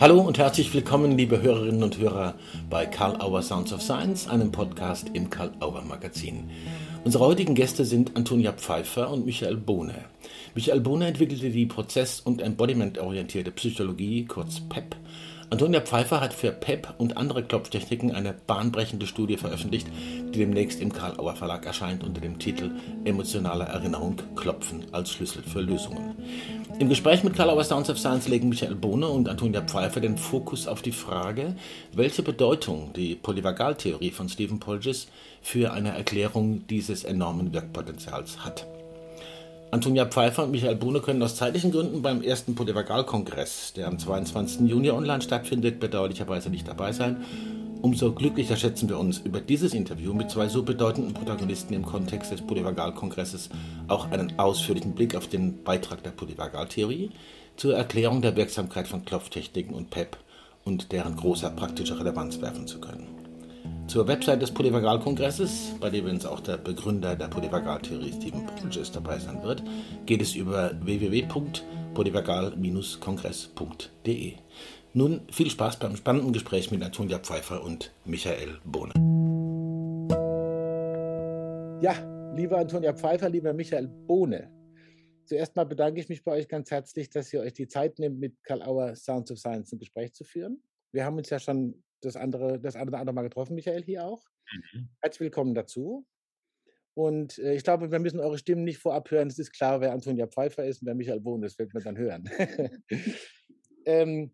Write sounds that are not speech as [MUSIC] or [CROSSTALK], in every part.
Hallo und herzlich willkommen, liebe Hörerinnen und Hörer, bei Karl Auer Sounds of Science, einem Podcast im Karl Auer Magazin. Unsere heutigen Gäste sind Antonia Pfeiffer und Michael Bohne. Michael Bohne entwickelte die Prozess- und Embodiment-orientierte Psychologie, kurz PEP, Antonia Pfeiffer hat für PEP und andere Klopftechniken eine bahnbrechende Studie veröffentlicht, die demnächst im Karl Auer Verlag erscheint unter dem Titel Emotionale Erinnerung Klopfen als Schlüssel für Lösungen. Im Gespräch mit Karl Auer Sounds of Science legen Michael Bohne und Antonia Pfeiffer den Fokus auf die Frage, welche Bedeutung die Polyvagaltheorie von Stephen Polges für eine Erklärung dieses enormen Wirkpotenzials hat. Antonia Pfeiffer und Michael Bohne können aus zeitlichen Gründen beim ersten Polyvagal-Kongress, der am 22. Juni online stattfindet, bedauerlicherweise nicht dabei sein. Umso glücklicher schätzen wir uns, über dieses Interview mit zwei so bedeutenden Protagonisten im Kontext des Polyvagal-Kongresses auch einen ausführlichen Blick auf den Beitrag der Polyvagal-Theorie zur Erklärung der Wirksamkeit von Klopftechniken und PEP und deren großer praktischer Relevanz werfen zu können. Zur Website des Polyvagalkongresses, bei dem übrigens auch der Begründer der Polyvagaltheorie Stephen Porges dabei sein wird, geht es über www.polyvagal-kongress.de. Nun viel Spaß beim spannenden Gespräch mit Antonia Pfeiffer und Michael Bohne. Ja, lieber Antonia Pfeiffer, lieber Michael Bohne, zuerst mal bedanke ich mich bei euch ganz herzlich, dass ihr euch die Zeit nehmt, mit Karl Auer Sounds of Science ein Gespräch zu führen. Wir haben uns ja schon das andere, das eine oder andere Mal getroffen, Michael, hier auch. Mhm. Herzlich willkommen dazu. Und äh, ich glaube, wir müssen eure Stimmen nicht vorab hören. Es ist klar, wer Antonia Pfeiffer ist und wer Michael Bohn ist, wird man dann hören. [LAUGHS] ähm,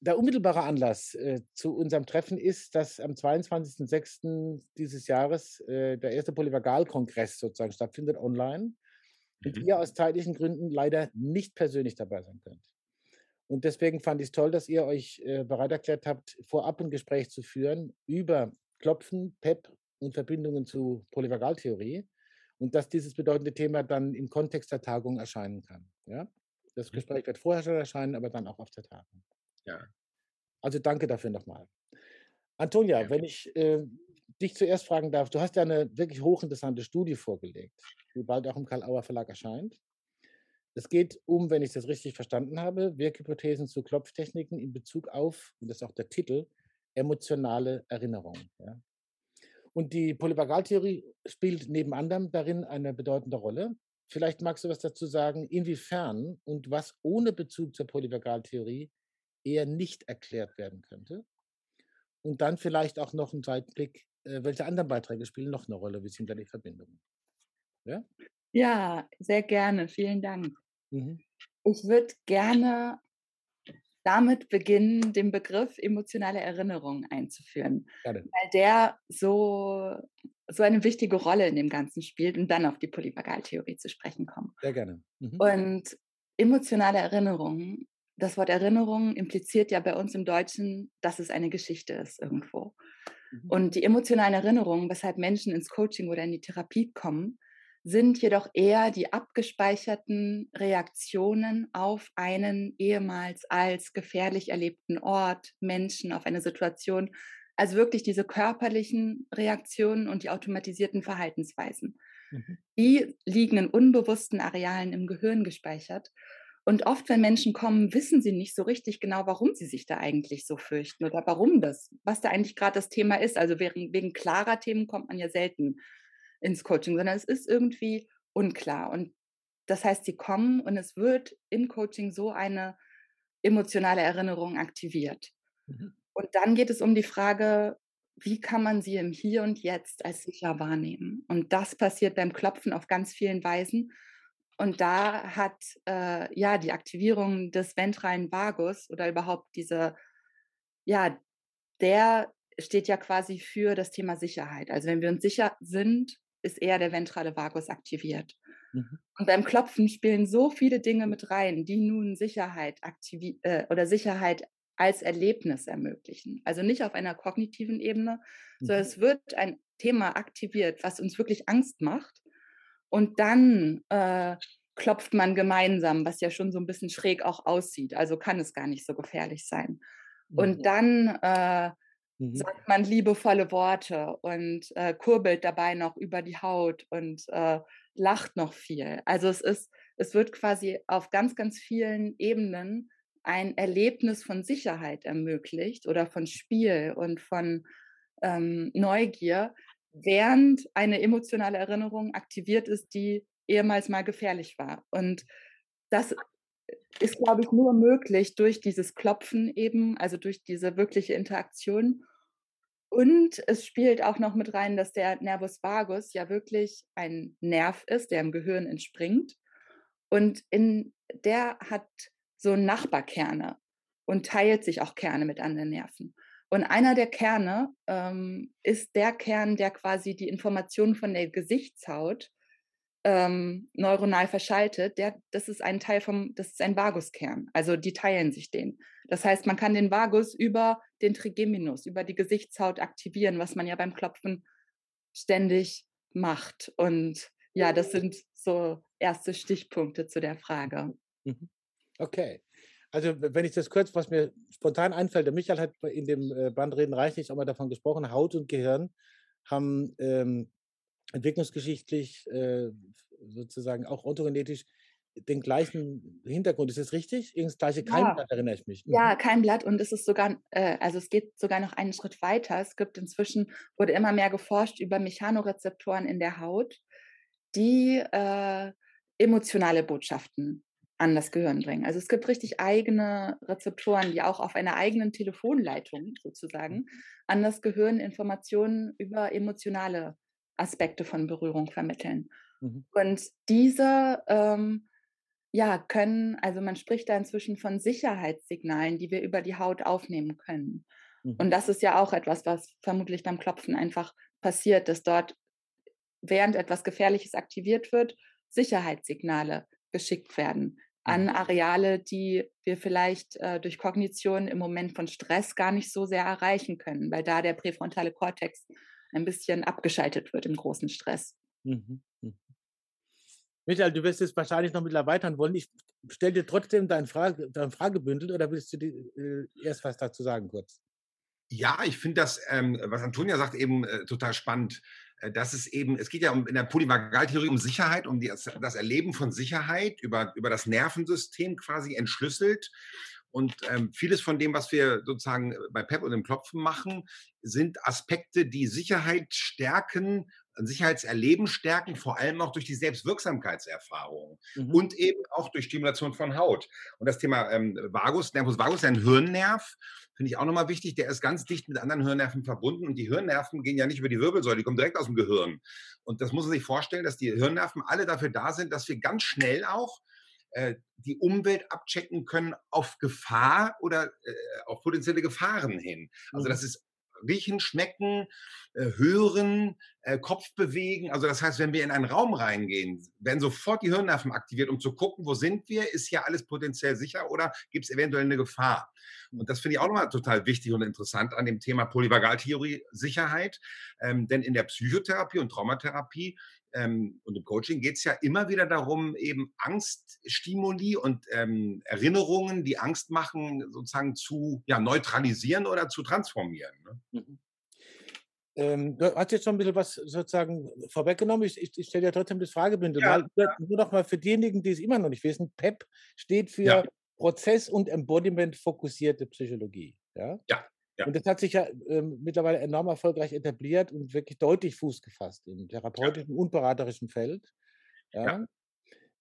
der unmittelbare Anlass äh, zu unserem Treffen ist, dass am 22.06. dieses Jahres äh, der erste Polyvagal-Kongress sozusagen stattfindet online und mhm. ihr aus zeitlichen Gründen leider nicht persönlich dabei sein könnt. Und deswegen fand ich es toll, dass ihr euch äh, bereit erklärt habt, vorab ein Gespräch zu führen über Klopfen, PEP und Verbindungen zu Polyvagaltheorie und dass dieses bedeutende Thema dann im Kontext der Tagung erscheinen kann. Ja? Das mhm. Gespräch wird vorher schon erscheinen, aber dann auch auf der Tagung. Ja. Also danke dafür nochmal. Antonia, ja. wenn ich äh, dich zuerst fragen darf, du hast ja eine wirklich hochinteressante Studie vorgelegt, die bald auch im Karl-Auer Verlag erscheint. Es geht um, wenn ich das richtig verstanden habe, Wirkhypothesen zu Klopftechniken in Bezug auf, und das ist auch der Titel, emotionale Erinnerung. Ja. Und die Polyvagaltheorie spielt neben anderem darin eine bedeutende Rolle. Vielleicht magst du was dazu sagen, inwiefern und was ohne Bezug zur Polyvagaltheorie eher nicht erklärt werden könnte. Und dann vielleicht auch noch ein Seitenblick, äh, welche anderen Beiträge spielen noch eine Rolle, wie sind da die Verbindungen? Ja? ja, sehr gerne. Vielen Dank. Mhm. Ich würde gerne damit beginnen, den Begriff emotionale Erinnerung einzuführen, Gerne. weil der so, so eine wichtige Rolle in dem Ganzen spielt und dann auf die Polyvagaltheorie zu sprechen kommen. Sehr gerne. Mhm. Und emotionale Erinnerung, das Wort Erinnerung impliziert ja bei uns im Deutschen, dass es eine Geschichte ist irgendwo. Mhm. Und die emotionalen Erinnerungen, weshalb Menschen ins Coaching oder in die Therapie kommen, sind jedoch eher die abgespeicherten Reaktionen auf einen ehemals als gefährlich erlebten Ort, Menschen, auf eine Situation. Also wirklich diese körperlichen Reaktionen und die automatisierten Verhaltensweisen. Mhm. Die liegen in unbewussten Arealen im Gehirn gespeichert. Und oft, wenn Menschen kommen, wissen sie nicht so richtig genau, warum sie sich da eigentlich so fürchten oder warum das, was da eigentlich gerade das Thema ist. Also wegen, wegen klarer Themen kommt man ja selten ins Coaching, sondern es ist irgendwie unklar. Und das heißt, sie kommen und es wird im Coaching so eine emotionale Erinnerung aktiviert. Mhm. Und dann geht es um die Frage, wie kann man sie im Hier und Jetzt als sicher wahrnehmen? Und das passiert beim Klopfen auf ganz vielen Weisen. Und da hat äh, ja die Aktivierung des ventralen Vagus oder überhaupt diese, ja, der steht ja quasi für das Thema Sicherheit. Also wenn wir uns sicher sind, ist eher der ventrale Vagus aktiviert. Mhm. Und beim Klopfen spielen so viele Dinge mit rein, die nun Sicherheit äh, oder Sicherheit als Erlebnis ermöglichen. Also nicht auf einer kognitiven Ebene, mhm. sondern es wird ein Thema aktiviert, was uns wirklich Angst macht. Und dann äh, klopft man gemeinsam, was ja schon so ein bisschen schräg auch aussieht. Also kann es gar nicht so gefährlich sein. Mhm. Und dann äh, Mhm. sagt man liebevolle Worte und äh, kurbelt dabei noch über die Haut und äh, lacht noch viel. Also es ist, es wird quasi auf ganz, ganz vielen Ebenen ein Erlebnis von Sicherheit ermöglicht oder von Spiel und von ähm, Neugier, während eine emotionale Erinnerung aktiviert ist, die ehemals mal gefährlich war. Und das ist, glaube ich, nur möglich durch dieses Klopfen eben, also durch diese wirkliche Interaktion. Und es spielt auch noch mit rein, dass der Nervus vagus ja wirklich ein Nerv ist, der im Gehirn entspringt. Und in, der hat so Nachbarkerne und teilt sich auch Kerne mit anderen Nerven. Und einer der Kerne ähm, ist der Kern, der quasi die Informationen von der Gesichtshaut ähm, neuronal verschaltet. Der, das ist ein Teil vom, das ist ein Vaguskern. Also die teilen sich den. Das heißt, man kann den Vagus über den Trigeminus, über die Gesichtshaut aktivieren, was man ja beim Klopfen ständig macht. Und ja, das sind so erste Stichpunkte zu der Frage. Mhm. Okay. Also wenn ich das kurz, was mir spontan einfällt, der Michael hat in dem äh, Bandreden reichlich auch mal davon gesprochen, Haut und Gehirn haben ähm, entwicklungsgeschichtlich äh, sozusagen auch orthogenetisch den gleichen Hintergrund. Ist das richtig? Das gleiche Keimblatt, ja. erinnere ich mich. Mhm. Ja, Keimblatt und es ist sogar, äh, also es geht sogar noch einen Schritt weiter. Es gibt inzwischen, wurde immer mehr geforscht über Mechanorezeptoren in der Haut, die äh, emotionale Botschaften an das Gehirn bringen. Also es gibt richtig eigene Rezeptoren, die auch auf einer eigenen Telefonleitung sozusagen mhm. an das Gehirn Informationen über emotionale Aspekte von Berührung vermitteln. Mhm. Und diese ähm, ja, können, also man spricht da inzwischen von Sicherheitssignalen, die wir über die Haut aufnehmen können. Mhm. Und das ist ja auch etwas, was vermutlich beim Klopfen einfach passiert, dass dort, während etwas Gefährliches aktiviert wird, Sicherheitssignale geschickt werden an mhm. Areale, die wir vielleicht äh, durch Kognition im Moment von Stress gar nicht so sehr erreichen können, weil da der präfrontale Kortex ein bisschen abgeschaltet wird im großen Stress. Mhm. mhm. Michael, du wirst es wahrscheinlich noch mit erweitern wollen. Ich stelle dir trotzdem dein, Frage, dein Fragebündel oder willst du die, äh, erst was dazu sagen kurz? Ja, ich finde das, ähm, was Antonia sagt, eben äh, total spannend. Äh, dass es eben, es geht ja um, in der Polyvagaltheorie um Sicherheit, um die, das Erleben von Sicherheit über, über das Nervensystem quasi entschlüsselt. Und ähm, vieles von dem, was wir sozusagen bei PEP und im Klopfen machen, sind Aspekte, die Sicherheit stärken, Sicherheitserleben stärken, vor allem auch durch die Selbstwirksamkeitserfahrung mhm. und eben auch durch Stimulation von Haut. Und das Thema ähm, Vagus, Nervus vagus, ein Hirnnerv, finde ich auch nochmal wichtig, der ist ganz dicht mit anderen Hirnnerven verbunden und die Hirnnerven gehen ja nicht über die Wirbelsäule, die kommen direkt aus dem Gehirn. Und das muss man sich vorstellen, dass die Hirnnerven alle dafür da sind, dass wir ganz schnell auch äh, die Umwelt abchecken können auf Gefahr oder äh, auf potenzielle Gefahren hin. Also das mhm. ist riechen, schmecken, äh, hören, äh, Kopf bewegen. Also das heißt, wenn wir in einen Raum reingehen, werden sofort die Hirnnerven aktiviert, um zu gucken, wo sind wir? Ist hier alles potenziell sicher oder gibt es eventuell eine Gefahr? Und das finde ich auch nochmal total wichtig und interessant an dem Thema Polyvagaltheorie Sicherheit. Ähm, denn in der Psychotherapie und Traumatherapie ähm, und im Coaching geht es ja immer wieder darum, eben Angststimuli und ähm, Erinnerungen, die Angst machen, sozusagen zu ja, neutralisieren oder zu transformieren. Ne? Mhm. Ähm, du hast jetzt schon ein bisschen was sozusagen vorweggenommen. Ich, ich, ich stelle ja trotzdem das Fragebündel. Ja, mal, ja. Nur noch mal für diejenigen, die es immer noch nicht wissen: PEP steht für ja. Prozess- und Embodiment-fokussierte Psychologie. Ja? ja. Ja. Und das hat sich ja äh, mittlerweile enorm erfolgreich etabliert und wirklich deutlich Fuß gefasst im therapeutischen ja. und beraterischen Feld. Ja.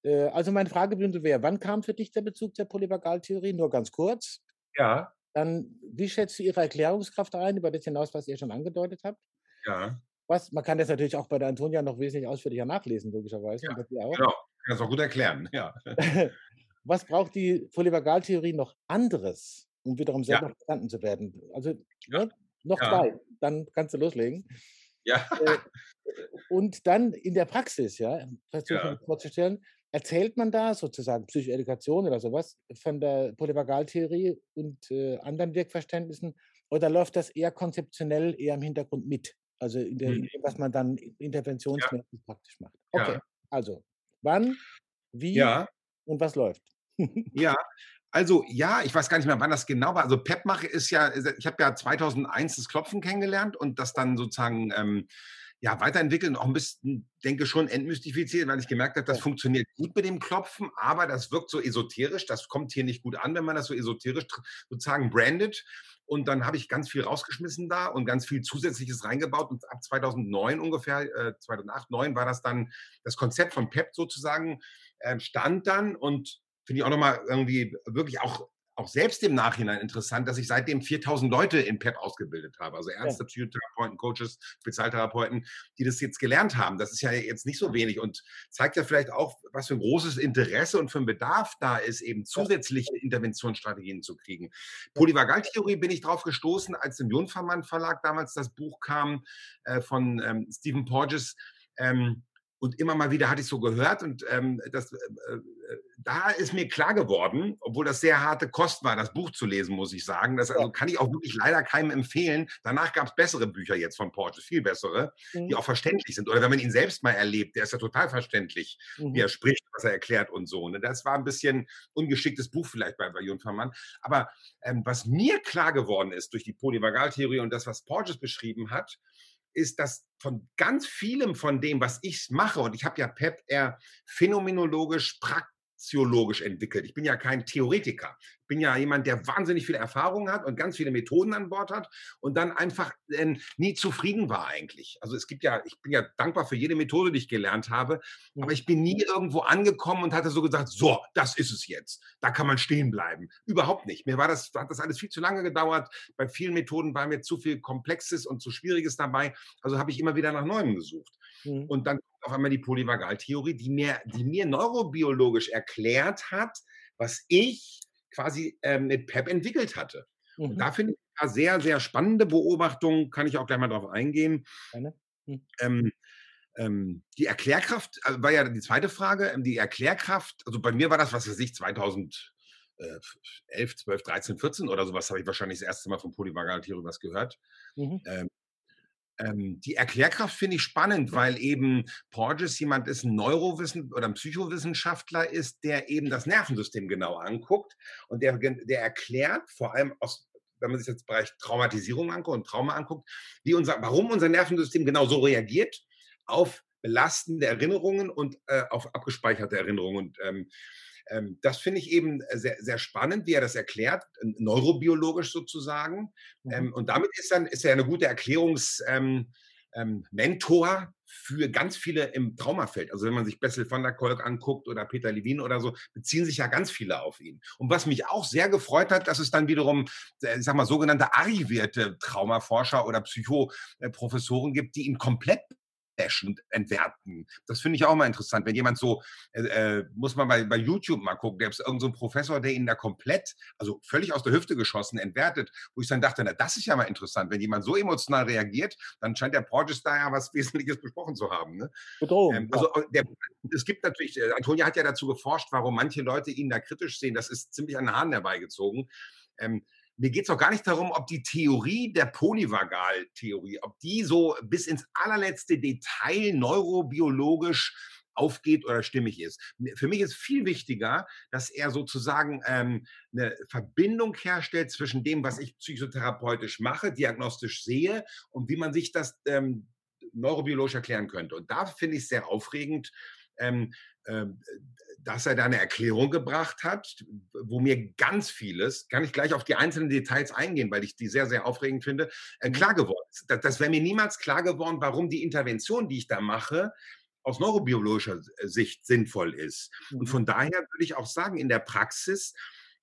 Äh, also meine Fragebündel wäre, wann kam für dich der Bezug zur Polyvagaltheorie? Nur ganz kurz. Ja. Dann, wie schätzt du Ihre Erklärungskraft ein, über das hinaus, was ihr schon angedeutet habt? Ja. Was, man kann das natürlich auch bei der Antonia noch wesentlich ausführlicher nachlesen, logischerweise. Ja, genau, kann das auch gut erklären, [LAUGHS] ja. [LAUGHS] was braucht die Polyvagaltheorie noch anderes, um wiederum selber ja. verstanden zu werden. Also ja. noch ja. zwei, dann kannst du loslegen. Ja. Äh, und dann in der Praxis, ja, ja. vorzustellen, erzählt man da sozusagen Psychoedukation oder sowas von der Polyvagaltheorie und äh, anderen Wirkverständnissen oder läuft das eher konzeptionell eher im Hintergrund mit? Also in, der, hm. was man dann interventionsmäßig praktisch macht. Okay, also wann, wie und was läuft? ja, [LAUGHS] also ja, ich weiß gar nicht mehr, wann das genau war. Also Pepmache ist ja, ich habe ja 2001 das Klopfen kennengelernt und das dann sozusagen ähm, ja, weiterentwickeln, auch ein bisschen, denke schon, entmystifiziert, weil ich gemerkt habe, das funktioniert gut mit dem Klopfen, aber das wirkt so esoterisch, das kommt hier nicht gut an, wenn man das so esoterisch sozusagen brandet. Und dann habe ich ganz viel rausgeschmissen da und ganz viel Zusätzliches reingebaut. Und ab 2009 ungefähr, äh, 2008, 2009 war das dann das Konzept von PEP sozusagen, äh, stand dann und finde ich auch nochmal irgendwie wirklich auch auch selbst im Nachhinein interessant, dass ich seitdem 4000 Leute in PEP ausgebildet habe. Also Ärzte, ja. Psychotherapeuten, Coaches, Spezialtherapeuten, die das jetzt gelernt haben. Das ist ja jetzt nicht so wenig und zeigt ja vielleicht auch, was für ein großes Interesse und für ein Bedarf da ist, eben zusätzliche Interventionsstrategien zu kriegen. Polyvagaltheorie bin ich drauf gestoßen, als im Junfermann Verlag damals das Buch kam äh, von ähm, Stephen Porges. Ähm, und immer mal wieder hatte ich so gehört und ähm, das, äh, äh, da ist mir klar geworden, obwohl das sehr harte Kost war, das Buch zu lesen, muss ich sagen. Das also kann ich auch wirklich leider keinem empfehlen. Danach gab es bessere Bücher jetzt von Porges, viel bessere, mhm. die auch verständlich sind. Oder wenn man ihn selbst mal erlebt, der ist ja total verständlich, mhm. wie er spricht, was er erklärt und so. Ne? Das war ein bisschen ungeschicktes Buch vielleicht bei, bei Jon Vermann. Aber ähm, was mir klar geworden ist durch die Polyvagaltheorie und das, was Porges beschrieben hat, ist, dass von ganz vielem von dem, was ich mache, und ich habe ja PEP eher phänomenologisch, praktisch, soziologisch entwickelt. Ich bin ja kein Theoretiker. Ich bin ja jemand, der wahnsinnig viel Erfahrung hat und ganz viele Methoden an Bord hat und dann einfach äh, nie zufrieden war eigentlich. Also es gibt ja, ich bin ja dankbar für jede Methode, die ich gelernt habe, aber ich bin nie irgendwo angekommen und hatte so gesagt, so, das ist es jetzt. Da kann man stehen bleiben. Überhaupt nicht. Mir war das, hat das alles viel zu lange gedauert. Bei vielen Methoden war mir zu viel Komplexes und zu Schwieriges dabei. Also habe ich immer wieder nach Neuem gesucht. Mhm. Und dann kommt auf einmal die Polyvagaltheorie, die mir, die mir neurobiologisch erklärt hat, was ich quasi ähm, mit PEP entwickelt hatte. Mhm. Und da finde ich eine sehr, sehr spannende Beobachtung, kann ich auch gleich mal drauf eingehen. Mhm. Ähm, ähm, die Erklärkraft also war ja die zweite Frage. Ähm, die Erklärkraft, also bei mir war das, was weiß ich, 2011, 12, 13, 14 oder sowas habe ich wahrscheinlich das erste Mal von Polyvagaltheorie was gehört. Mhm. Ähm, ähm, die Erklärkraft finde ich spannend, weil eben Porges jemand ist, ein Neurowissen oder ein Psychowissenschaftler ist, der eben das Nervensystem genau anguckt und der, der erklärt, vor allem aus, wenn man sich jetzt Bereich Traumatisierung anguckt und Trauma anguckt, wie unser, warum unser Nervensystem genau so reagiert auf belastende Erinnerungen und äh, auf abgespeicherte Erinnerungen. Und ähm, ähm, das finde ich eben sehr, sehr spannend, wie er das erklärt, neurobiologisch sozusagen. Mhm. Ähm, und damit ist, dann, ist er eine gute Erklärungsmentor ähm, für ganz viele im Traumafeld. Also wenn man sich Bessel van der Kolk anguckt oder Peter Levin oder so, beziehen sich ja ganz viele auf ihn. Und was mich auch sehr gefreut hat, dass es dann wiederum, äh, ich sag mal, sogenannte arrivierte Traumaforscher oder Psychoprofessoren gibt, die ihn komplett bashen, entwerten. Das finde ich auch mal interessant. Wenn jemand so, äh, äh muss man bei, bei YouTube mal gucken, da gibt es irgendeinen so Professor, der ihn da komplett, also völlig aus der Hüfte geschossen, entwertet, wo ich dann dachte, na, das ist ja mal interessant. Wenn jemand so emotional reagiert, dann scheint der Porges da ja was [LAUGHS] Wesentliches besprochen zu haben. Ne? Bedrohung. Ähm, also der, es gibt natürlich, äh, Antonia hat ja dazu geforscht, warum manche Leute ihn da kritisch sehen. Das ist ziemlich an den Haaren herbeigezogen. Ähm, mir geht es auch gar nicht darum, ob die Theorie der Polyvagaltheorie, ob die so bis ins allerletzte Detail neurobiologisch aufgeht oder stimmig ist. Für mich ist viel wichtiger, dass er sozusagen ähm, eine Verbindung herstellt zwischen dem, was ich psychotherapeutisch mache, diagnostisch sehe und wie man sich das ähm, neurobiologisch erklären könnte. Und da finde ich es sehr aufregend, ähm, äh, dass er da eine Erklärung gebracht hat, wo mir ganz vieles, kann ich gleich auf die einzelnen Details eingehen, weil ich die sehr, sehr aufregend finde, äh, mhm. klar geworden ist. Das, das wäre mir niemals klar geworden, warum die Intervention, die ich da mache, aus neurobiologischer Sicht sinnvoll ist. Und mhm. von daher würde ich auch sagen, in der Praxis,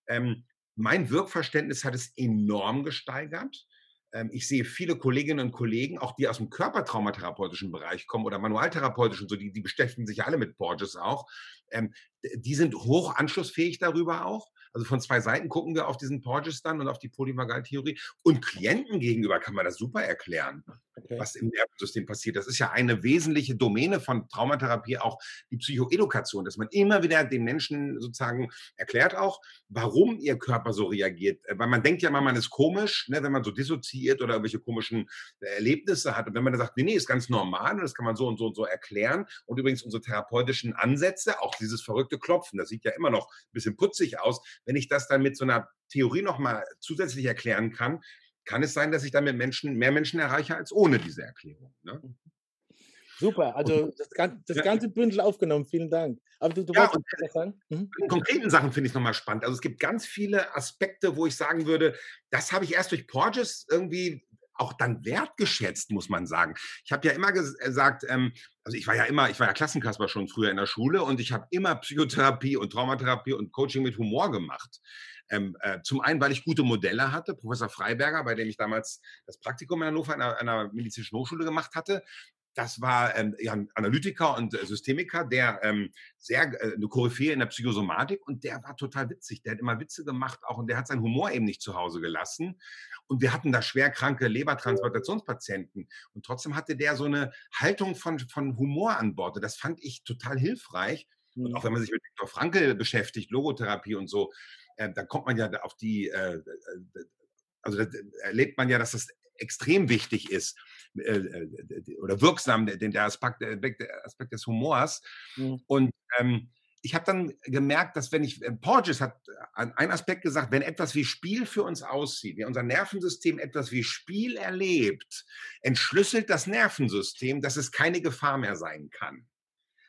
ähm, mein Wirkverständnis hat es enorm gesteigert. Ähm, ich sehe viele Kolleginnen und Kollegen, auch die aus dem körpertraumatherapeutischen Bereich kommen oder manualtherapeutischen, so, die, die beschäftigen sich alle mit Borges auch. Ähm, die sind hoch anschlussfähig darüber auch. Also von zwei Seiten gucken wir auf diesen Porges dann und auf die Polyvagaltheorie. Und Klienten gegenüber kann man das super erklären, okay. was im Nervensystem passiert. Das ist ja eine wesentliche Domäne von Traumatherapie, auch die Psychoedukation, dass man immer wieder den Menschen sozusagen erklärt auch, warum ihr Körper so reagiert. Weil man denkt ja mal, man ist komisch, ne, wenn man so dissoziiert oder irgendwelche komischen Erlebnisse hat. Und wenn man dann sagt, nee, nee, ist ganz normal und das kann man so und so und so erklären. Und übrigens unsere therapeutischen Ansätze, auch dieses verrückte Klopfen, das sieht ja immer noch ein bisschen putzig aus, wenn ich das dann mit so einer Theorie nochmal zusätzlich erklären kann, kann es sein, dass ich damit Menschen, mehr Menschen erreiche als ohne diese Erklärung. Ne? Super, also das, das ja. ganze Bündel aufgenommen, vielen Dank. Aber du, du ja, wolltest was sagen? Mhm. In konkreten Sachen finde ich es nochmal spannend. Also es gibt ganz viele Aspekte, wo ich sagen würde, das habe ich erst durch Porges irgendwie auch dann wertgeschätzt, muss man sagen. Ich habe ja immer gesagt, ähm, also ich war ja immer, ich war ja Klassenkasper schon früher in der Schule und ich habe immer Psychotherapie und Traumatherapie und Coaching mit Humor gemacht. Ähm, äh, zum einen, weil ich gute Modelle hatte, Professor Freiberger, bei dem ich damals das Praktikum in Hannover an einer, einer medizinischen Hochschule gemacht hatte, das war ähm, ja, ein Analytiker und äh, Systemiker, der ähm, sehr äh, eine Koryphäe in der Psychosomatik und der war total witzig. Der hat immer Witze gemacht auch und der hat seinen Humor eben nicht zu Hause gelassen. Und wir hatten da schwerkranke Lebertransplantationspatienten. Und trotzdem hatte der so eine Haltung von, von Humor an Bord. Und das fand ich total hilfreich. Und mhm. auch wenn man sich mit Viktor Frankl beschäftigt, Logotherapie und so, äh, dann kommt man ja auf die, äh, äh also erlebt man ja, dass das extrem wichtig ist äh, äh oder wirksam, der Aspekt, der Aspekt des Humors. Mhm. Und ähm, ich habe dann gemerkt, dass wenn ich, äh, Porges hat einen Aspekt gesagt, wenn etwas wie Spiel für uns aussieht, wenn unser Nervensystem etwas wie Spiel erlebt, entschlüsselt das Nervensystem, dass es keine Gefahr mehr sein kann.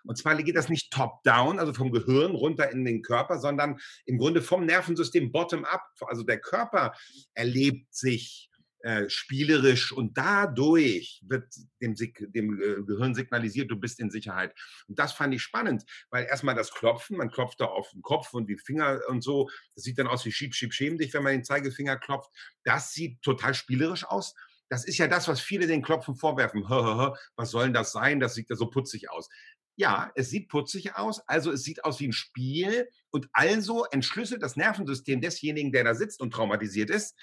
Und zwar geht das nicht top-down, also vom Gehirn runter in den Körper, sondern im Grunde vom Nervensystem bottom-up. Also der Körper erlebt sich äh, spielerisch und dadurch wird dem, dem äh, Gehirn signalisiert, du bist in Sicherheit. Und das fand ich spannend, weil erstmal das Klopfen, man klopft da auf den Kopf und die Finger und so, das sieht dann aus wie Schieb, Schieb, Schäm dich, wenn man den Zeigefinger klopft. Das sieht total spielerisch aus. Das ist ja das, was viele den Klopfen vorwerfen. was soll denn das sein? Das sieht ja so putzig aus. Ja, es sieht putzig aus, also es sieht aus wie ein Spiel und also entschlüsselt das Nervensystem desjenigen, der da sitzt und traumatisiert ist,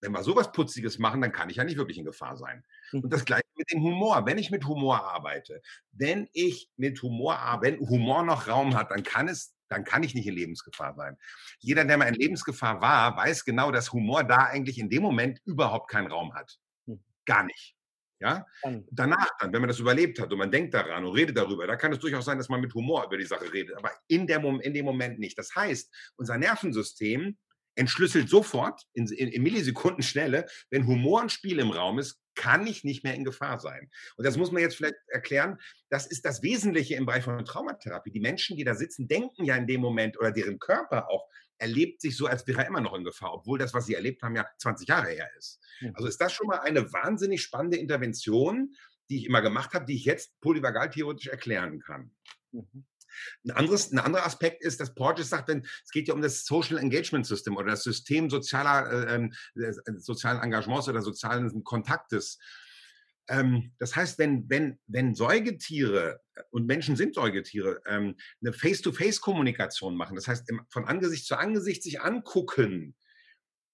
wenn wir sowas Putziges machen, dann kann ich ja nicht wirklich in Gefahr sein. Und hm. das gleiche mit dem Humor. Wenn ich mit Humor arbeite, wenn ich mit Humor arbeite, wenn Humor noch Raum hat, dann kann es dann kann ich nicht in Lebensgefahr sein. Jeder, der mal in Lebensgefahr war, weiß genau, dass Humor da eigentlich in dem Moment überhaupt keinen Raum hat. Hm. Gar nicht. Ja? Danach dann, wenn man das überlebt hat und man denkt daran und redet darüber, da kann es durchaus sein, dass man mit Humor über die Sache redet, aber in, der, in dem Moment nicht. Das heißt, unser Nervensystem entschlüsselt sofort in, in, in Millisekundenschnelle, wenn Humor und Spiel im Raum ist, kann ich nicht mehr in Gefahr sein. Und das muss man jetzt vielleicht erklären. Das ist das Wesentliche im Bereich von Traumatherapie. Die Menschen, die da sitzen, denken ja in dem Moment oder deren Körper auch erlebt sich so, als wäre er immer noch in Gefahr, obwohl das, was sie erlebt haben, ja 20 Jahre her ist. Also ist das schon mal eine wahnsinnig spannende Intervention, die ich immer gemacht habe, die ich jetzt polyvagal theoretisch erklären kann. Mhm. Ein, anderes, ein anderer Aspekt ist, dass Porges sagt, wenn, es geht ja um das Social Engagement System oder das System sozialer, äh, ähm, äh, sozialen Engagements oder sozialen Kontaktes. Ähm, das heißt, wenn, wenn, wenn Säugetiere, äh, und Menschen sind Säugetiere, ähm, eine Face-to-Face-Kommunikation machen, das heißt, von Angesicht zu Angesicht sich angucken,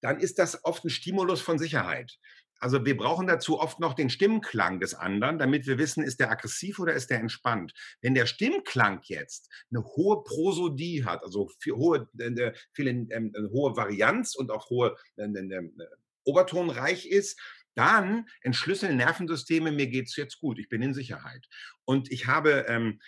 dann ist das oft ein Stimulus von Sicherheit. Also wir brauchen dazu oft noch den Stimmklang des anderen, damit wir wissen, ist der aggressiv oder ist der entspannt. Wenn der Stimmklang jetzt eine hohe Prosodie hat, also hohe, äh, viel, äh, hohe Varianz und auch hohe äh, äh, Obertonreich ist, dann entschlüsseln Nervensysteme, mir geht es jetzt gut, ich bin in Sicherheit. Und ich habe ähm,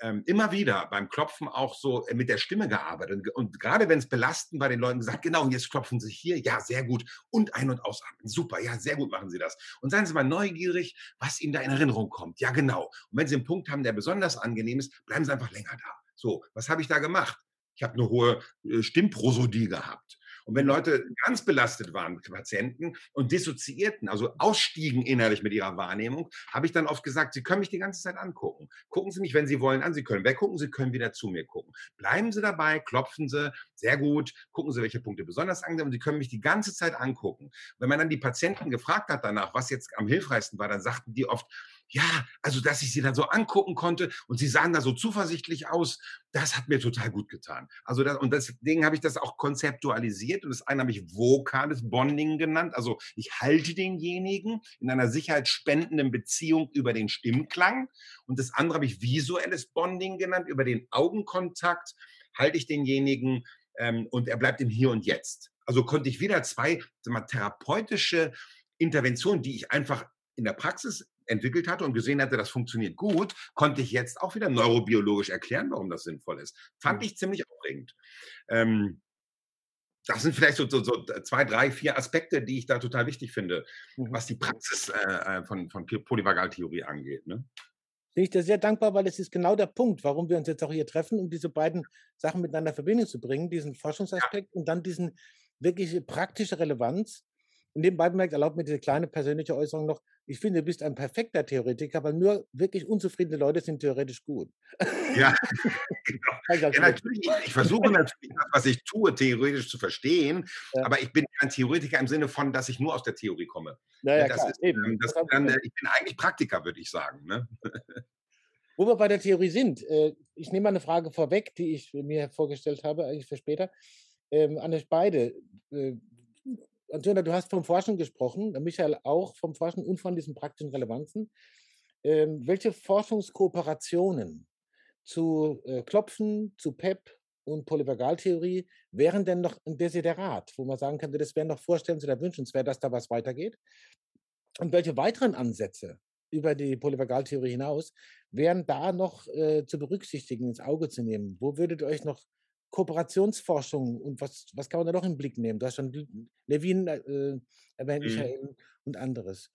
ähm, immer wieder beim Klopfen auch so äh, mit der Stimme gearbeitet. Und, gerade wenn es belastend bei den Leuten gesagt, genau, jetzt klopfen Sie hier, ja, sehr gut. Und ein- und ausatmen, super, ja, sehr gut machen Sie das. Und seien Sie mal neugierig, was Ihnen da in Erinnerung kommt. Ja, genau. Und wenn Sie einen Punkt haben, der besonders angenehm ist, bleiben Sie einfach länger da. So, was habe ich da gemacht? Ich habe eine hohe äh, Stimmprosodie gehabt. Und wenn Leute ganz belastet waren, Patienten, und dissoziierten, also ausstiegen innerlich mit ihrer Wahrnehmung, habe ich dann oft gesagt, Sie können mich die ganze Zeit angucken. Gucken Sie mich, wenn Sie wollen, an. Sie können weggucken, Sie können wieder zu mir gucken. Bleiben Sie dabei, klopfen Sie, sehr gut, gucken Sie, welche Punkte besonders angenehm und Sie können mich die ganze Zeit angucken. Wenn man dann die Patienten gefragt hat danach, was jetzt am hilfreichsten war, dann sagten die oft, ja, also dass ich sie dann so angucken konnte und sie sahen da so zuversichtlich aus, das hat mir total gut getan. Also das, und deswegen habe ich das auch konzeptualisiert und das eine habe ich vokales Bonding genannt. Also ich halte denjenigen in einer sicherheitsspendenden Beziehung über den Stimmklang und das andere habe ich visuelles Bonding genannt über den Augenkontakt. Halte ich denjenigen ähm, und er bleibt im Hier und Jetzt. Also konnte ich wieder zwei mal, therapeutische Interventionen, die ich einfach in der Praxis entwickelt hatte und gesehen hatte, das funktioniert gut, konnte ich jetzt auch wieder neurobiologisch erklären, warum das sinnvoll ist. Fand ich ziemlich aufregend. Ähm, das sind vielleicht so, so, so, zwei, drei, vier Aspekte, die ich da total wichtig finde, mhm. was die Praxis äh, äh von, von Polyvagaltheorie angeht. Ne? bin ich dir sehr dankbar, weil es ist genau der Punkt, warum wir uns jetzt auch hier treffen, um diese beiden Sachen miteinander in Verbindung zu bringen, diesen Forschungsaspekt ja. und dann diesen wirklich praktische Relevanz. Und nebenbei bemerkt, erlaubt mir diese kleine persönliche Äußerung noch, ich finde, du bist ein perfekter Theoretiker, weil nur wirklich unzufriedene Leute sind theoretisch gut. Ja, [LAUGHS] [LAUGHS] genau. ja natürlich. Ich versuche natürlich, das, was ich tue, theoretisch zu verstehen, ja. aber ich bin kein Theoretiker im Sinne von, dass ich nur aus der Theorie komme. Ja, ja, das klar, ist, eben. Das dann, ich bin eigentlich Praktiker, würde ich sagen. Ne? Wo wir bei der Theorie sind, äh, ich nehme mal eine Frage vorweg, die ich mir vorgestellt habe, eigentlich für später. Ähm, an euch beide. Äh, Antonia, du hast vom Forschen gesprochen, Michael auch vom Forschen und von diesen praktischen Relevanzen. Ähm, welche Forschungskooperationen zu äh, Klopfen, zu PEP und Polyvagaltheorie wären denn noch ein Desiderat, wo man sagen könnte, das wäre noch vorstellenswert wünschenswert, dass da was weitergeht? Und welche weiteren Ansätze über die Polyvagaltheorie hinaus wären da noch äh, zu berücksichtigen, ins Auge zu nehmen? Wo würdet ihr euch noch Kooperationsforschung und was, was kann man da noch im Blick nehmen? Du hast schon Levin äh, erwähnt, mhm. Michael und anderes.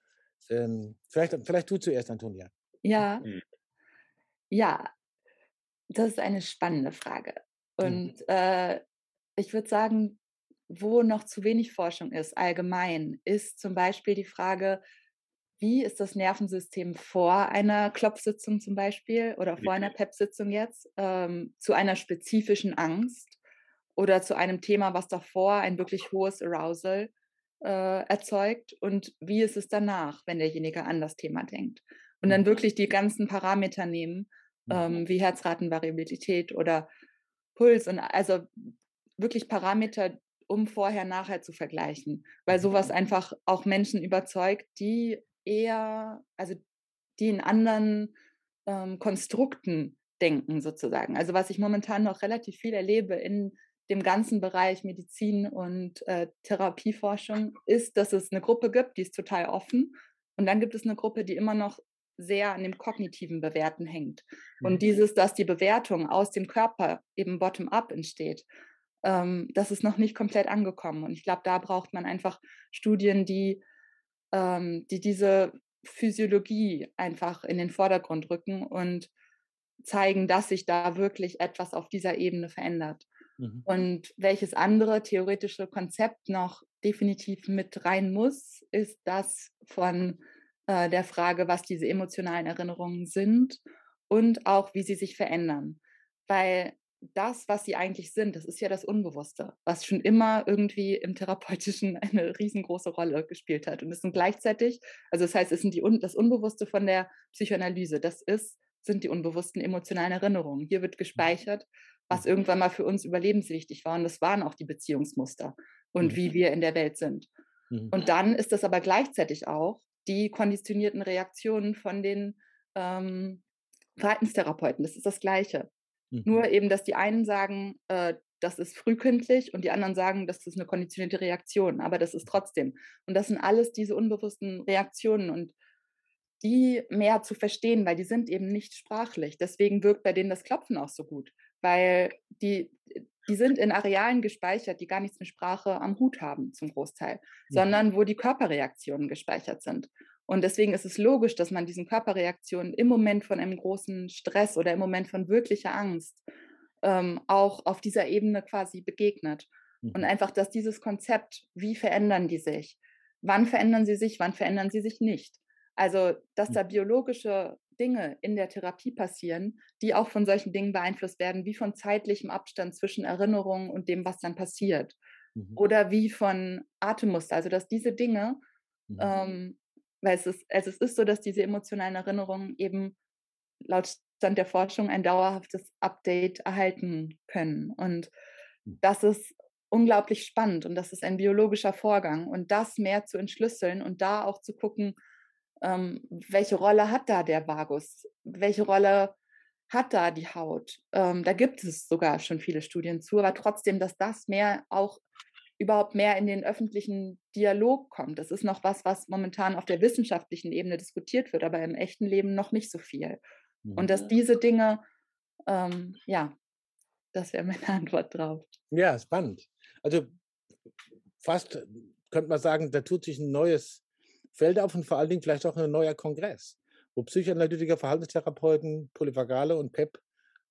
Ähm, vielleicht, vielleicht du zuerst, Antonia. Ja. Mhm. Ja, das ist eine spannende Frage. Mhm. Und mhm. äh, ich würde sagen, wo noch zu wenig Forschung ist, allgemein, ist zum Beispiel die Frage, wie ist das Nervensystem vor einer Klopfsitzung zum Beispiel oder vor einer PEP-Sitzung jetzt ähm, zu einer spezifischen Angst oder zu einem Thema, was davor ein wirklich hohes Arousal äh, erzeugt und wie ist es danach, wenn derjenige an das Thema denkt. Und dann mhm. wirklich die ganzen Parameter nehmen, ähm, wie Herzratenvariabilität oder Puls und also wirklich Parameter, um vorher nachher zu vergleichen, weil sowas mhm. einfach auch Menschen überzeugt, die eher, also die in anderen ähm, Konstrukten denken sozusagen. Also was ich momentan noch relativ viel erlebe in dem ganzen Bereich Medizin und äh, Therapieforschung, ist, dass es eine Gruppe gibt, die ist total offen. Und dann gibt es eine Gruppe, die immer noch sehr an dem kognitiven Bewerten hängt. Und mhm. dieses, dass die Bewertung aus dem Körper eben bottom-up entsteht, ähm, das ist noch nicht komplett angekommen. Und ich glaube, da braucht man einfach Studien, die ähm, die diese Physiologie einfach in den Vordergrund rücken und zeigen, dass sich da wirklich etwas auf dieser Ebene verändert. Mhm. Und welches andere theoretische Konzept noch definitiv mit rein muss, ist das von äh, der Frage, was diese emotionalen Erinnerungen sind und auch, wie sie sich verändern. Weil das, was sie eigentlich sind, das ist ja das Unbewusste, was schon immer irgendwie im Therapeutischen [LAUGHS] eine riesengroße Rolle gespielt hat. Und es sind gleichzeitig, also das heißt, es sind die, das Unbewusste von der Psychoanalyse. Das ist, sind die unbewussten emotionalen Erinnerungen. Hier wird gespeichert, was mhm. irgendwann mal für uns überlebenswichtig war. Und das waren auch die Beziehungsmuster und mhm. wie wir in der Welt sind. Mhm. Und dann ist das aber gleichzeitig auch die konditionierten Reaktionen von den ähm, Verhaltenstherapeuten. Das ist das Gleiche. Mhm. Nur eben, dass die einen sagen, äh, das ist frühkindlich und die anderen sagen, das ist eine konditionierte Reaktion, aber das ist trotzdem. Und das sind alles diese unbewussten Reaktionen und die mehr zu verstehen, weil die sind eben nicht sprachlich. Deswegen wirkt bei denen das Klopfen auch so gut, weil die, die sind in Arealen gespeichert, die gar nichts mit Sprache am Hut haben zum Großteil, mhm. sondern wo die Körperreaktionen gespeichert sind. Und deswegen ist es logisch, dass man diesen Körperreaktionen im Moment von einem großen Stress oder im Moment von wirklicher Angst ähm, auch auf dieser Ebene quasi begegnet. Mhm. Und einfach, dass dieses Konzept, wie verändern die sich? Wann verändern sie sich? Wann verändern sie sich nicht? Also, dass mhm. da biologische Dinge in der Therapie passieren, die auch von solchen Dingen beeinflusst werden, wie von zeitlichem Abstand zwischen Erinnerungen und dem, was dann passiert. Mhm. Oder wie von Atemmuster. Also, dass diese Dinge mhm. ähm, weil es ist, also es ist so, dass diese emotionalen Erinnerungen eben laut Stand der Forschung ein dauerhaftes Update erhalten können. Und hm. das ist unglaublich spannend und das ist ein biologischer Vorgang. Und das mehr zu entschlüsseln und da auch zu gucken, ähm, welche Rolle hat da der Vagus? Welche Rolle hat da die Haut? Ähm, da gibt es sogar schon viele Studien zu, aber trotzdem, dass das mehr auch überhaupt mehr in den öffentlichen Dialog kommt. Das ist noch was, was momentan auf der wissenschaftlichen Ebene diskutiert wird, aber im echten Leben noch nicht so viel. Und dass mhm. diese Dinge, ähm, ja, das wäre meine [LAUGHS] Antwort drauf. Ja, spannend. Also fast könnte man sagen, da tut sich ein neues Feld auf und vor allen Dingen vielleicht auch ein neuer Kongress, wo Psychoanalytiker, Verhaltenstherapeuten, Polyvagale und PEP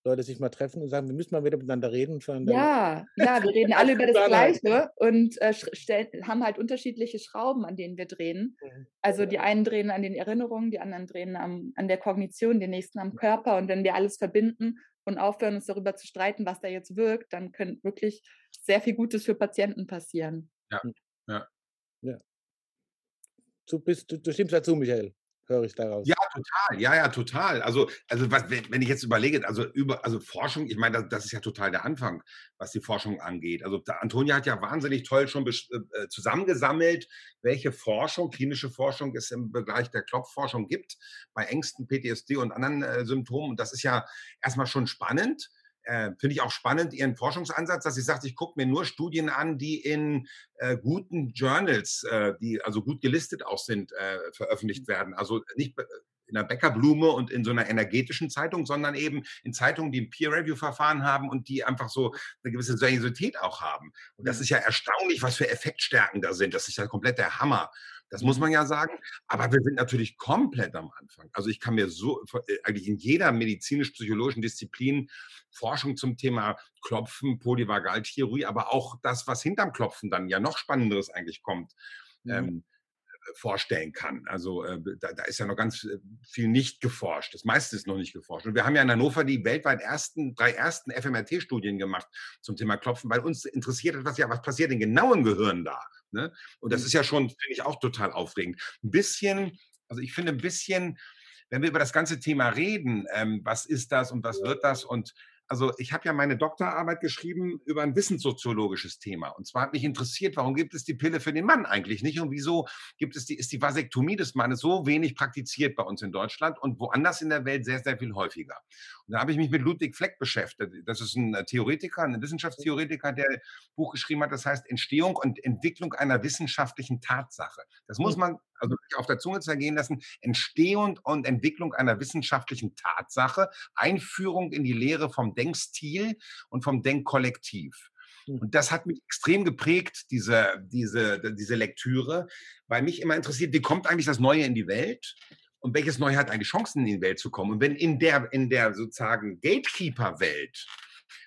Leute sich mal treffen und sagen, wir müssen mal wieder miteinander reden. Ja, [LAUGHS] ja, wir reden alle über das Gleiche und äh, stellen, haben halt unterschiedliche Schrauben, an denen wir drehen. Mhm. Also die einen drehen an den Erinnerungen, die anderen drehen am, an der Kognition, die nächsten am Körper. Und wenn wir alles verbinden und aufhören, uns darüber zu streiten, was da jetzt wirkt, dann könnte wirklich sehr viel Gutes für Patienten passieren. Ja, hm. ja. ja. Du, bist, du, du stimmst dazu, Michael höre ich daraus. Ja, total. Ja, ja, total. Also, also was, wenn ich jetzt überlege, also über, also Forschung, ich meine, das, das, ist ja total der Anfang, was die Forschung angeht. Also Antonia hat ja wahnsinnig toll schon äh, äh, zusammengesammelt, welche Forschung, klinische Forschung es im Bereich der Klopfforschung gibt, bei Ängsten, PTSD und anderen äh, Symptomen. Und das ist ja erstmal schon spannend äh, finde ich auch spannend, Ihren Forschungsansatz, dass sie sagt, ich gucke mir nur Studien an, die in äh, guten Journals, äh, die also gut gelistet auch sind, äh, veröffentlicht werden. Also nicht in der Bäckerblume und in so einer energetischen Zeitung, sondern eben in Zeitungen, die ein Peer-Review-Verfahren haben und die einfach so eine gewisse Seriosität auch haben. Und das ist ja erstaunlich, was für Effektstärken da sind. Das ist ja komplett der Hammer. Das muss man ja sagen. Aber wir sind natürlich komplett am Anfang. Also ich kann mir so äh, eigentlich in jeder medizinisch-psychologischen Disziplin Forschung zum Thema Klopfen, Polyvagalchirurgie, aber auch das, was hinterm Klopfen dann ja noch Spannenderes eigentlich kommt. Mhm. Ähm, vorstellen kann. Also äh, da, da, ist ja noch ganz äh, viel nicht geforscht. Das meiste ist noch nicht geforscht. Und wir haben ja in Hannover die weltweit ersten, drei ersten FMRT-Studien gemacht zum Thema Klopfen, weil uns interessiert hat, was ja, was passiert in genauen Gehirn da. Ne? Und das mhm. ist ja schon, finde ich, auch total aufregend. Ein bisschen, also ich finde ein bisschen, wenn wir über das ganze Thema reden, ähm, was ist das und was wird das und also ich habe ja meine Doktorarbeit geschrieben über ein wissenssoziologisches Thema. Und zwar hat mich interessiert, warum gibt es die Pille für den Mann eigentlich nicht und wieso gibt es die, ist die Vasektomie des Mannes so wenig praktiziert bei uns in Deutschland und woanders in der Welt sehr, sehr viel häufiger. Und da habe ich mich mit Ludwig Fleck beschäftigt. Das ist ein Theoretiker, ein Wissenschaftstheoretiker, der ein Buch geschrieben hat, das heißt Entstehung und Entwicklung einer wissenschaftlichen Tatsache. Das muss hm. man also auf der Zunge zergehen lassen, Entstehung und Entwicklung einer wissenschaftlichen Tatsache, Einführung in die Lehre vom Denkstil und vom Denkkollektiv. Hm. Und das hat mich extrem geprägt, diese, diese, diese Lektüre, weil mich immer interessiert, wie kommt eigentlich das Neue in die Welt? Und welches Neue hat eigentlich Chancen in die Welt zu kommen? Und wenn in der, in der sozusagen Gatekeeper-Welt,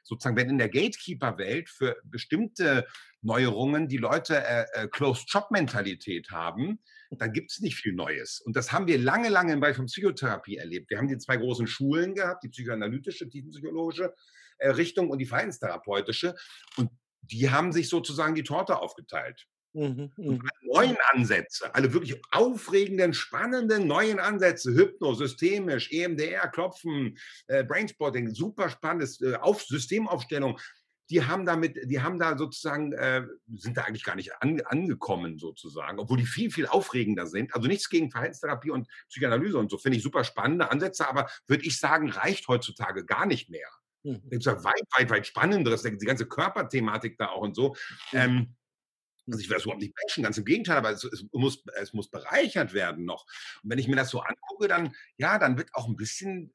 sozusagen, wenn in der Gatekeeper-Welt für bestimmte Neuerungen die Leute äh, äh, Closed-Shop-Mentalität haben, dann gibt es nicht viel Neues. Und das haben wir lange, lange im Bereich von Psychotherapie erlebt. Wir haben die zwei großen Schulen gehabt, die psychoanalytische, tiefenpsychologische äh, Richtung und die verhaltenstherapeutische. Und die haben sich sozusagen die Torte aufgeteilt. Mhm, mhm. neuen Ansätze, alle wirklich aufregenden, spannenden neuen Ansätze, Hypno, systemisch, EMDR, Klopfen, äh, Brainspotting, super spannendes äh, auf Systemaufstellung, die haben damit, die haben da sozusagen, äh, sind da eigentlich gar nicht an, angekommen sozusagen, obwohl die viel, viel aufregender sind. Also nichts gegen Verhaltenstherapie und Psychoanalyse und so, finde ich super spannende Ansätze, aber würde ich sagen, reicht heutzutage gar nicht mehr. Mhm. Es ist weit, weit, weit spannenderes, die ganze Körperthematik da auch und so. Mhm. Ähm, also ich will das überhaupt nicht menschen, ganz im Gegenteil, aber es, es, muss, es muss bereichert werden noch. Und wenn ich mir das so angucke, dann, ja, dann wird auch ein bisschen,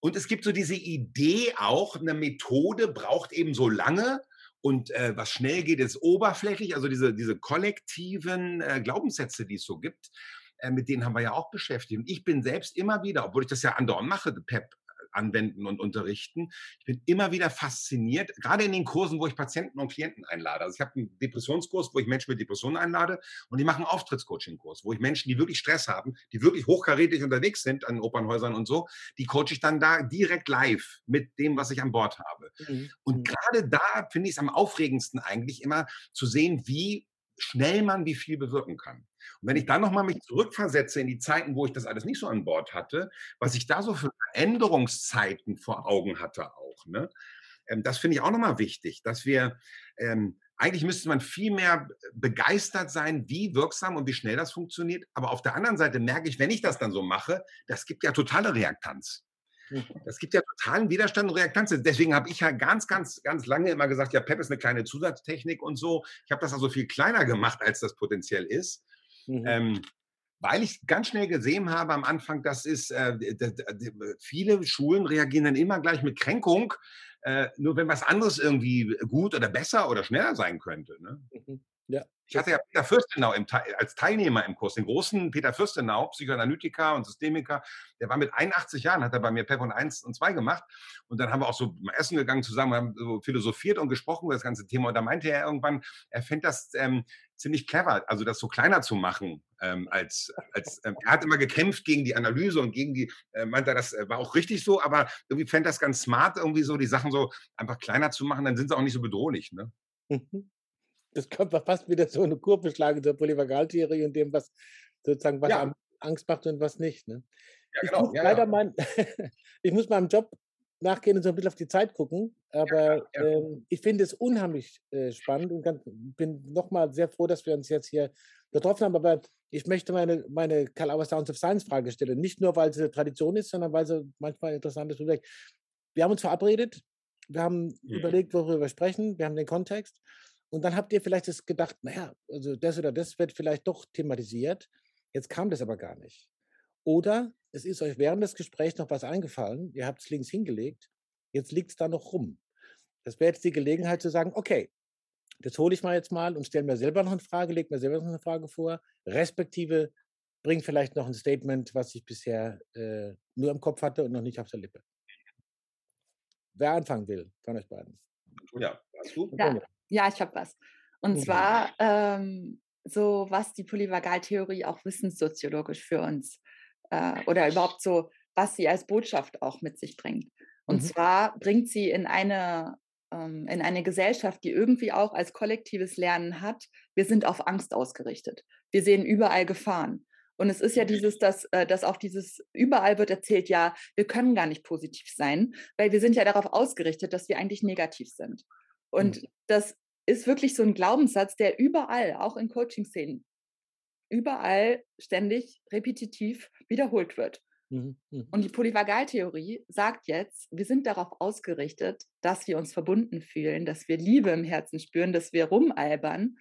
und es gibt so diese Idee auch, eine Methode braucht eben so lange und äh, was schnell geht, ist oberflächlich. Also diese, diese kollektiven äh, Glaubenssätze, die es so gibt, äh, mit denen haben wir ja auch beschäftigt. Und ich bin selbst immer wieder, obwohl ich das ja andauernd mache, PEP, anwenden und unterrichten. Ich bin immer wieder fasziniert, gerade in den Kursen, wo ich Patienten und Klienten einlade. Also ich habe einen Depressionskurs, wo ich Menschen mit Depressionen einlade und ich mache einen Auftrittscoaching-Kurs, wo ich Menschen, die wirklich Stress haben, die wirklich hochkarätig unterwegs sind an Opernhäusern und so, die coache ich dann da direkt live mit dem, was ich an Bord habe. Mhm. Und mhm. gerade da finde ich es am aufregendsten eigentlich immer zu sehen, wie schnell man wie viel bewirken kann. Und wenn ich dann nochmal mich zurückversetze in die Zeiten, wo ich das alles nicht so an Bord hatte, was ich da so für Veränderungszeiten vor Augen hatte auch, ne? Ähm, das finde ich auch nochmal wichtig, dass wir, ähm, eigentlich müsste man viel mehr begeistert sein, wie wirksam und wie schnell das funktioniert. Aber auf der anderen Seite merke ich, wenn ich das dann so mache, das gibt ja totale Reaktanz. Mhm. Das gibt ja totalen Widerstand und Reaktanz. Deswegen habe ich ja ganz, ganz, ganz lange immer gesagt, ja, PEP ist eine kleine Zusatztechnik und so. Ich habe das also viel kleiner gemacht, als das potenziell ist. Mhm. Ähm, weil ich ganz schnell gesehen habe am Anfang, das ist, äh, viele Schulen reagieren dann immer gleich mit Kränkung, äh, nur wenn was anderes irgendwie gut oder besser oder schneller sein könnte. Ne? Mhm. Ja, Ich hatte ja Peter Fürstenau im, als Teilnehmer im Kurs, den großen Peter Fürstenau, Psychoanalytiker und Systemiker. Der war mit 81 Jahren, hat er bei mir PEP und 1 und 2 gemacht. Und dann haben wir auch so mal essen gegangen zusammen, haben so philosophiert und gesprochen über das ganze Thema. Und da meinte er irgendwann, er fände das ähm, ziemlich clever, also das so kleiner zu machen. Ähm, als, als ähm, er hat immer gekämpft gegen die Analyse und gegen die, äh, meinte er, das äh, war auch richtig so, aber irgendwie fände das ganz smart, irgendwie so die Sachen so einfach kleiner zu machen, dann sind sie auch nicht so bedrohlich. Ne? Mhm das könnte fast wieder so eine Kurve schlagen zur Polyvagaltheorie und dem, was sozusagen was ja. Angst macht und was nicht. Ne? Ja, ich, genau. muss ja, leider Mein, [LAUGHS] ich muss meinem Job nachgehen und so ein bisschen auf die Zeit gucken. Aber ähm, ich finde es unheimlich äh, spannend und ganz, bin nochmal sehr froh, dass wir uns jetzt hier getroffen haben. Aber ich möchte meine, meine Karl Auer Sounds of Science Frage stellen. Nicht nur, weil sie Tradition ist, sondern weil sie manchmal interessant ist. Wir haben uns verabredet. Wir haben mhm. überlegt, worüber wir sprechen. Wir haben den Kontext. Und dann habt ihr vielleicht das gedacht, naja, also das oder das wird vielleicht doch thematisiert. Jetzt kam das aber gar nicht. Oder es ist euch während des Gesprächs noch was eingefallen, ihr habt es links hingelegt, jetzt liegt es da noch rum. Das wäre jetzt die Gelegenheit zu sagen, okay, das hole ich mal jetzt mal und stelle mir selber noch eine Frage, lege mir selber noch eine Frage vor, respektive bringe vielleicht noch ein Statement, was ich bisher äh, nur im Kopf hatte und noch nicht auf der Lippe. Wer anfangen will von euch beiden? Ja, hast du? Ja. Ja, ich habe was. Und mhm. zwar ähm, so, was die Polyvagaltheorie auch wissenssoziologisch für uns äh, oder überhaupt so, was sie als Botschaft auch mit sich bringt. Und mhm. zwar bringt sie in eine, ähm, in eine Gesellschaft, die irgendwie auch als kollektives Lernen hat, wir sind auf Angst ausgerichtet. Wir sehen überall Gefahren. Und es ist ja dieses, dass, äh, dass auch dieses, überall wird erzählt, ja, wir können gar nicht positiv sein, weil wir sind ja darauf ausgerichtet, dass wir eigentlich negativ sind. Und mhm. das ist wirklich so ein Glaubenssatz, der überall, auch in Coaching-Szenen, überall ständig repetitiv wiederholt wird. Mhm. Mhm. Und die Polyvagaltheorie sagt jetzt, wir sind darauf ausgerichtet, dass wir uns verbunden fühlen, dass wir Liebe im Herzen spüren, dass wir rumalbern,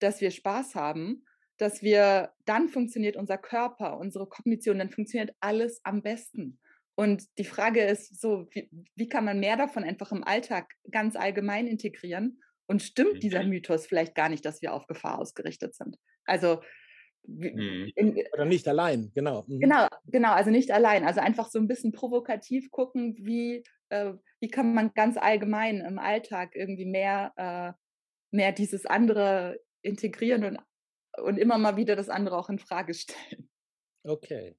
dass wir Spaß haben, dass wir, dann funktioniert unser Körper, unsere Kognition, dann funktioniert alles am besten. Und die Frage ist so, wie, wie, kann man mehr davon einfach im Alltag ganz allgemein integrieren? Und stimmt dieser mhm. Mythos vielleicht gar nicht, dass wir auf Gefahr ausgerichtet sind? Also mhm. in, oder nicht allein, genau. Mhm. Genau, genau, also nicht allein. Also einfach so ein bisschen provokativ gucken, wie, äh, wie kann man ganz allgemein im Alltag irgendwie mehr, äh, mehr dieses andere integrieren und, und immer mal wieder das andere auch in Frage [LAUGHS] stellen. Okay,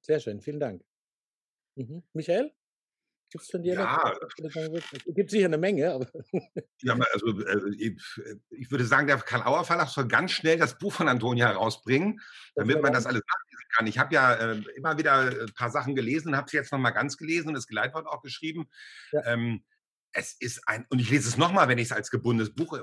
sehr schön, vielen Dank. Mhm. Michael? Gibt es von dir ja. noch? Gibt sicher eine Menge, aber. ja, also, äh, ich, würde sagen, der Karl-Auer Verlag soll ganz schnell das Buch von Antonia herausbringen, [LAUGHS] damit man das alles nachlesen kann. Ich habe ja äh, immer wieder ein paar Sachen gelesen und habe es jetzt nochmal ganz gelesen und das Geleitwort auch geschrieben. Ja. Ähm, es ist ein, und ich lese es nochmal, wenn ich es als gebundenes Buch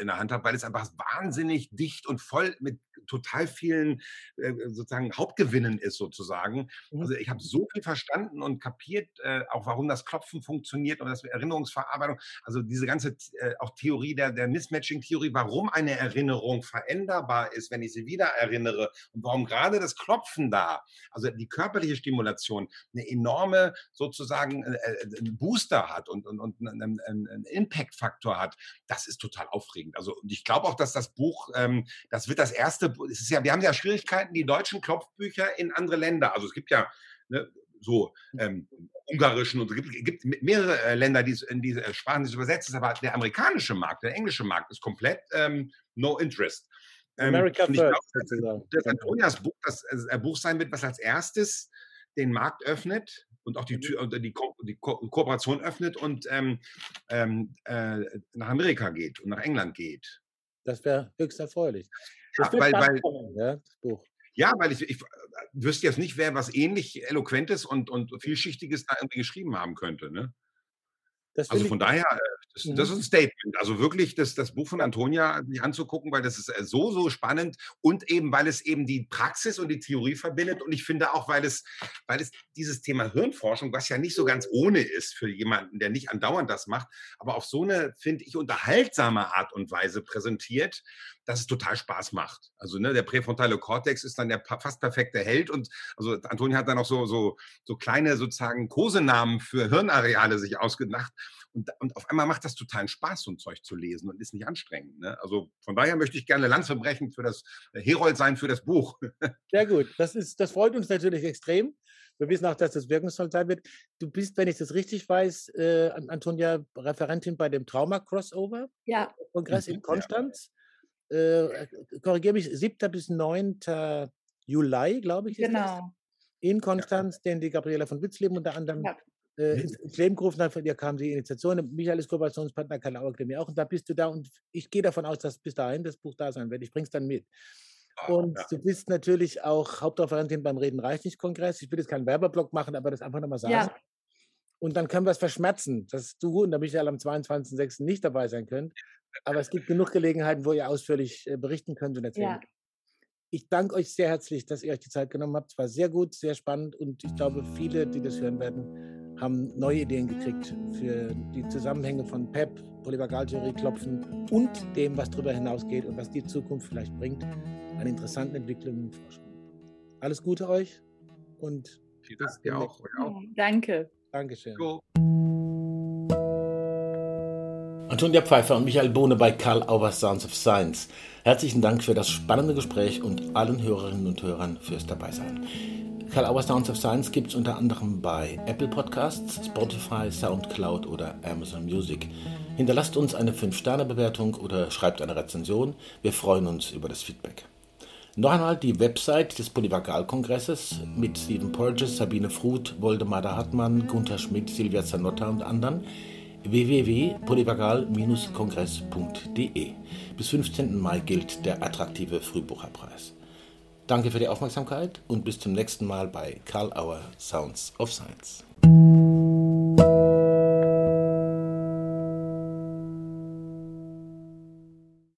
in der Hand habe, weil es einfach wahnsinnig dicht und voll mit total vielen äh, sozusagen Hauptgewinnen ist sozusagen. Mhm. Also ich habe so viel verstanden und kapiert, äh, auch warum das Klopfen funktioniert und das Erinnerungsverarbeitung, also diese ganze äh, auch Theorie der, der Mismatching-Theorie, warum eine Erinnerung veränderbar ist, wenn ich sie wieder erinnere und warum gerade das Klopfen da, also die körperliche Stimulation, eine enorme sozusagen äh, äh Booster hat und, und, und einen, einen Impact-Faktor hat, das ist total aufregend. Also und ich glaube auch, dass das Buch, ähm, das wird das erste, es ist ja, wir haben ja Schwierigkeiten, die deutschen Klopfbücher in andere Länder. Also es gibt ja ne, so ähm, ungarischen und es gibt, gibt mehrere äh, Länder, die in diese äh, Sprachen die übersetzt ist, aber der amerikanische Markt, der englische Markt ist komplett ähm, no interest. Ähm, America first, glaube, dass, dass Antonias Buch das Buch sein wird, was als erstes den Markt öffnet und auch die mhm. Tür, die, Ko die Ko Kooperation öffnet und ähm, ähm, äh, nach Amerika geht und nach England geht. Das wäre höchst erfreulich. Ja, weil, weil, ja, das Buch. Ja, weil ich, ich wüsste jetzt nicht, wer was ähnlich Eloquentes und, und Vielschichtiges da irgendwie geschrieben haben könnte. Ne? Also von daher, äh, das, mhm. das, ist ein Statement. Also wirklich das, das Buch von Antonia sich anzugucken, weil das ist äh, so, so spannend und eben, weil es eben die Praxis und die Theorie verbindet und ich finde auch, weil es, weil es dieses Thema Hirnforschung, was ja nicht so ganz ohne ist für jemanden, der nicht andauernd das macht, aber auf so eine, finde ich, unterhaltsame Art und Weise präsentiert, dass es total Spaß macht. Also ne, der präfrontale Kortex ist dann der fast perfekte Held und also Antonia hat dann auch so, so, so kleine sozusagen Kosenamen für Hirnareale sich ausgedacht, Und, und auf einmal macht das totalen Spaß, so ein Zeug zu lesen und ist nicht anstrengend. Ne? Also von daher möchte ich gerne Lanze brechen für das Herold sein für das Buch. Sehr gut. Das, ist, das freut uns natürlich extrem. Wir wissen auch, dass das wirkungsvoll sein wird. Du bist, wenn ich das richtig weiß, äh, Antonia, Referentin bei dem Trauma-Crossover. Ja. Kongress in mhm, Konstanz. Ja. Äh, Korrigiere mich, 7. bis 9. Juli, glaube ich. genau. In Konstanz, ja. den die Gabriela von Witzleben unter anderem ja. Äh, ins Leben gerufen hat. Von ihr kam die Initiation. Michael ist Kooperationspartner, Karl Auerklemmi auch. Und da bist du da. Und ich gehe davon aus, dass bis dahin das Buch da sein wird. Ich bringe es dann mit. Ah, und ja. du bist natürlich auch Hauptreferentin beim Reden reicht nicht Kongress. Ich will jetzt keinen Werbeblock machen, aber das einfach nochmal sagen. Ja. Und dann können wir es verschmerzen, dass du und der Michael am 22.06. nicht dabei sein könnt. Aber es gibt genug Gelegenheiten, wo ihr ausführlich äh, berichten könnt und erzählen ja. Ich danke euch sehr herzlich, dass ihr euch die Zeit genommen habt. Es war sehr gut, sehr spannend und ich glaube, viele, die das hören werden, haben neue Ideen gekriegt für die Zusammenhänge von PEP, Polyvagaltheorie, Klopfen und dem, was darüber hinausgeht und was die Zukunft vielleicht bringt an interessanten Entwicklungen und Forschung. Alles Gute euch und Vielen Dank dir auch. auch. Danke. Dankeschön. Cool. Antonia Pfeiffer und Michael Bohne bei Karl Auer Sounds of Science. Herzlichen Dank für das spannende Gespräch und allen Hörerinnen und Hörern fürs Dabeisein. Karl Auer Sounds of Science gibt es unter anderem bei Apple Podcasts, Spotify, Soundcloud oder Amazon Music. Hinterlasst uns eine 5-Sterne-Bewertung oder schreibt eine Rezension. Wir freuen uns über das Feedback. Noch einmal die Website des Polyvagalkongresses mit Stephen Porges, Sabine Fruth, Woldemar Hartmann, Gunther Schmidt, Silvia Zanotta und anderen www.polyvagal-kongress.de. Bis 15. Mai gilt der attraktive Frühbucherpreis. Danke für die Aufmerksamkeit und bis zum nächsten Mal bei Karl Auer Sounds of Science.